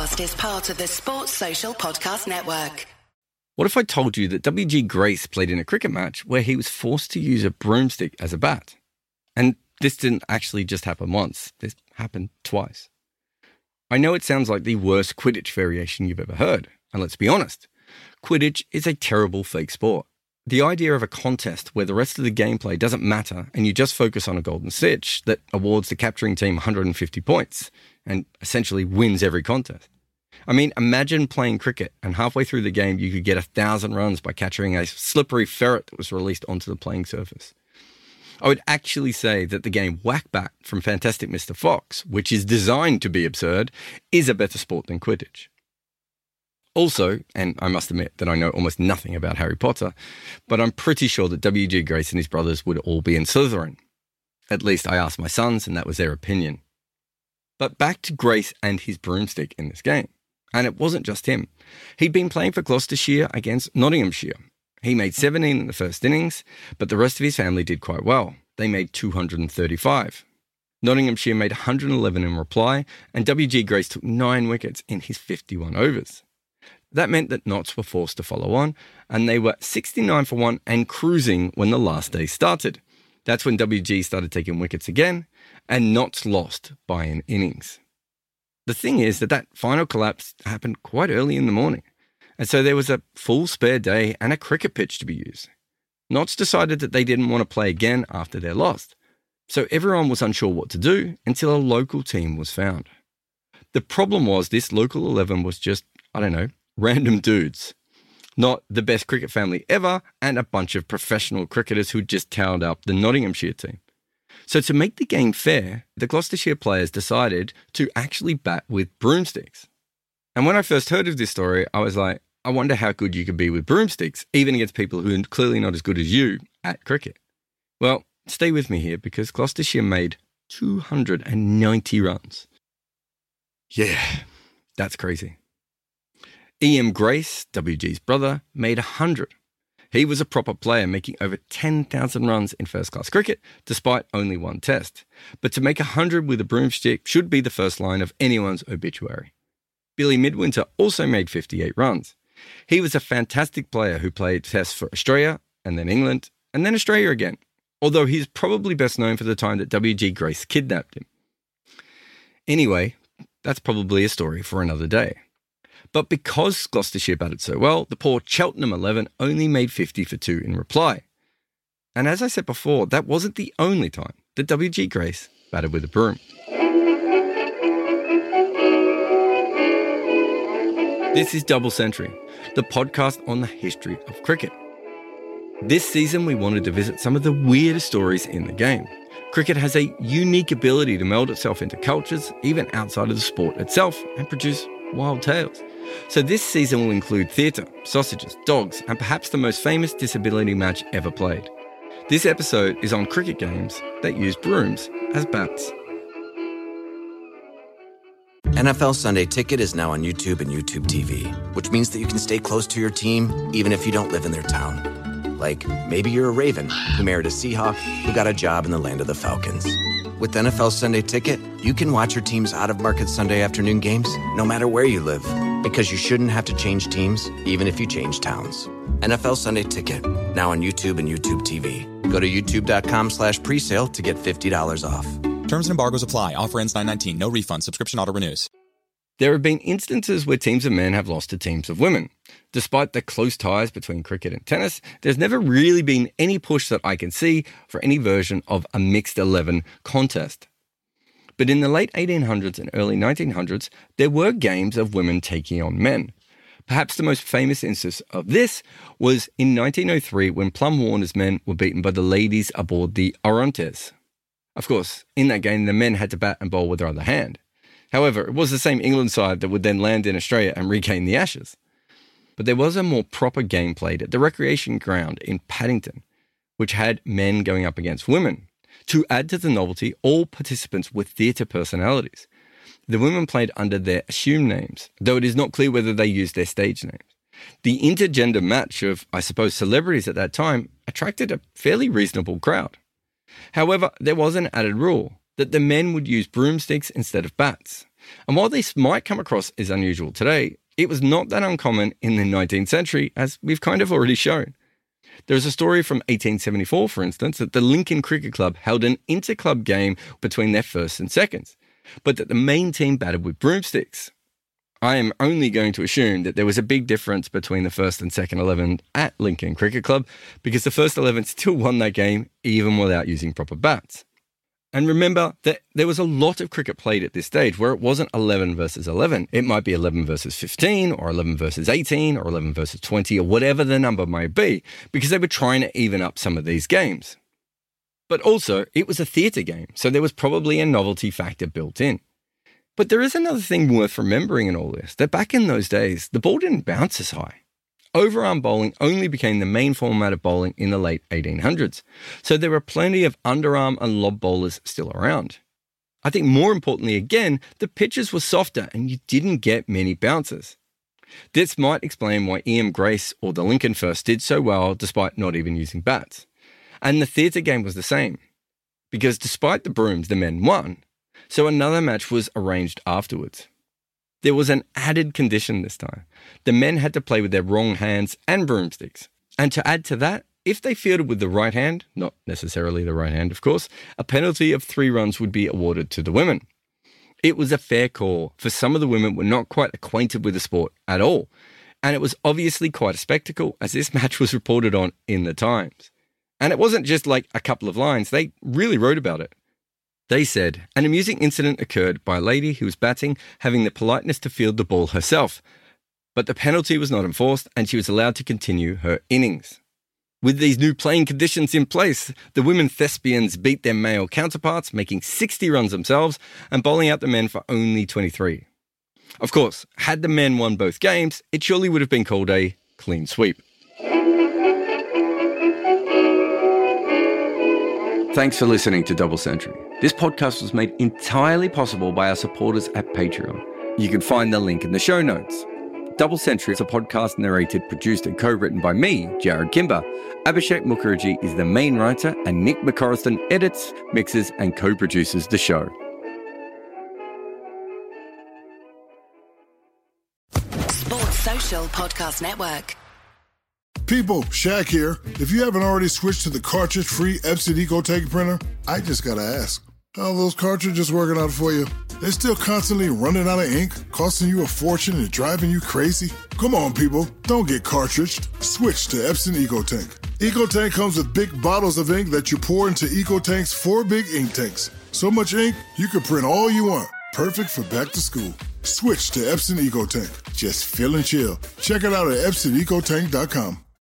podcast is part of the Sports Social Podcast Network. What if I told you that W.G. Grace played in a cricket match where he was forced to use a broomstick as a bat? And this didn't actually just happen once, this happened twice. I know it sounds like the worst Quidditch variation you've ever heard, and let's be honest, Quidditch is a terrible fake sport. The idea of a contest where the rest of the gameplay doesn't matter and you just focus on a golden snitch that awards the capturing team 150 points and essentially wins every contest. I mean, imagine playing cricket and halfway through the game you could get a thousand runs by capturing a slippery ferret that was released onto the playing surface. I would actually say that the game Whack-Bat from Fantastic Mr. Fox, which is designed to be absurd, is a better sport than Quidditch. Also, and I must admit that I know almost nothing about Harry Potter, but I'm pretty sure that W.G. Grace and his brothers would all be in Slytherin. At least I asked my sons, and that was their opinion. But back to Grace and his broomstick in this game. And it wasn't just him. He'd been playing for Gloucestershire against Nottinghamshire. He made 17 in the first innings, but the rest of his family did quite well. They made 235. Nottinghamshire made 111 in reply, and W.G. Grace took nine wickets in his 51 overs. That meant that Notts were forced to follow on, and they were 69 for 1 and cruising when the last day started. That's when WG started taking wickets again, and Notts lost by an innings. The thing is that that final collapse happened quite early in the morning, and so there was a full spare day and a cricket pitch to be used. Notts decided that they didn't want to play again after their loss, so everyone was unsure what to do until a local team was found. The problem was this local 11 was just, I don't know, random dudes. Not the best cricket family ever, and a bunch of professional cricketers who just towed up the Nottinghamshire team. So, to make the game fair, the Gloucestershire players decided to actually bat with broomsticks. And when I first heard of this story, I was like, I wonder how good you could be with broomsticks, even against people who are clearly not as good as you at cricket. Well, stay with me here because Gloucestershire made 290 runs. Yeah, that's crazy. E.M. Grace, WG's brother, made 100. He was a proper player, making over 10,000 runs in first class cricket, despite only one test. But to make 100 with a broomstick should be the first line of anyone's obituary. Billy Midwinter also made 58 runs. He was a fantastic player who played tests for Australia, and then England, and then Australia again, although he's probably best known for the time that WG Grace kidnapped him. Anyway, that's probably a story for another day. But because Gloucestershire batted so well, the poor Cheltenham 11 only made 50 for 2 in reply. And as I said before, that wasn't the only time that WG Grace batted with a broom. This is Double Century, the podcast on the history of cricket. This season, we wanted to visit some of the weirdest stories in the game. Cricket has a unique ability to meld itself into cultures, even outside of the sport itself, and produce wild tales. So this season will include theatre, sausages, dogs, and perhaps the most famous disability match ever played. This episode is on cricket games that use brooms as bats. NFL Sunday Ticket is now on YouTube and YouTube TV, which means that you can stay close to your team even if you don't live in their town. Like maybe you're a Raven who married a Seahawk who got a job in the land of the Falcons. With NFL Sunday Ticket, you can watch your team's out of market Sunday afternoon games no matter where you live because you shouldn't have to change teams even if you change towns. NFL Sunday Ticket, now on YouTube and YouTube TV. Go to youtube.com slash presale to get $50 off. Terms and embargoes apply. Offer ends 919. No refund. Subscription auto renews. There have been instances where teams of men have lost to teams of women. Despite the close ties between cricket and tennis, there's never really been any push that I can see for any version of a mixed 11 contest. But in the late 1800s and early 1900s, there were games of women taking on men. Perhaps the most famous instance of this was in 1903 when Plum Warner's men were beaten by the ladies aboard the Orontes. Of course, in that game, the men had to bat and bowl with their other hand. However, it was the same England side that would then land in Australia and regain the Ashes. But there was a more proper game played at the recreation ground in Paddington, which had men going up against women. To add to the novelty, all participants were theatre personalities. The women played under their assumed names, though it is not clear whether they used their stage names. The intergender match of, I suppose, celebrities at that time attracted a fairly reasonable crowd. However, there was an added rule that the men would use broomsticks instead of bats. And while this might come across as unusual today, it was not that uncommon in the 19th century, as we've kind of already shown. There is a story from 1874, for instance, that the Lincoln Cricket Club held an inter-club game between their firsts and seconds, but that the main team batted with broomsticks. I am only going to assume that there was a big difference between the first and second 11 at Lincoln Cricket Club because the first 11 still won that game even without using proper bats. And remember that there was a lot of cricket played at this stage where it wasn't 11 versus 11. It might be 11 versus 15 or 11 versus 18 or 11 versus 20 or whatever the number may be because they were trying to even up some of these games. But also, it was a theatre game, so there was probably a novelty factor built in. But there is another thing worth remembering in all this that back in those days, the ball didn't bounce as high. Overarm bowling only became the main format of bowling in the late 1800s, so there were plenty of underarm and lob bowlers still around. I think more importantly, again, the pitches were softer and you didn't get many bounces. This might explain why E.M. Grace or the Lincoln first did so well despite not even using bats. And the theatre game was the same. Because despite the brooms, the men won. So another match was arranged afterwards. There was an added condition this time. The men had to play with their wrong hands and broomsticks. And to add to that, if they fielded with the right hand, not necessarily the right hand, of course, a penalty of three runs would be awarded to the women. It was a fair call, for some of the women were not quite acquainted with the sport at all. And it was obviously quite a spectacle, as this match was reported on in the Times. And it wasn't just like a couple of lines, they really wrote about it. They said an amusing incident occurred by a lady who was batting having the politeness to field the ball herself, but the penalty was not enforced and she was allowed to continue her innings. With these new playing conditions in place, the women thespians beat their male counterparts, making 60 runs themselves and bowling out the men for only 23. Of course, had the men won both games, it surely would have been called a clean sweep. Thanks for listening to Double Century. This podcast was made entirely possible by our supporters at Patreon. You can find the link in the show notes. Double Century is a podcast narrated, produced, and co written by me, Jarrod Kimber. Abhishek Mukherjee is the main writer, and Nick McCorriston edits, mixes, and co produces the show. Sports Social Podcast Network. People, Shaq here. If you haven't already switched to the cartridge-free Epson EcoTank printer, I just gotta ask, how are those cartridges working out for you? They're still constantly running out of ink, costing you a fortune and driving you crazy? Come on, people, don't get cartridged. Switch to Epson EcoTank. EcoTank comes with big bottles of ink that you pour into EcoTank's four big ink tanks. So much ink, you can print all you want. Perfect for back to school. Switch to Epson EcoTank. Just fill and chill. Check it out at EpsonEcoTank.com.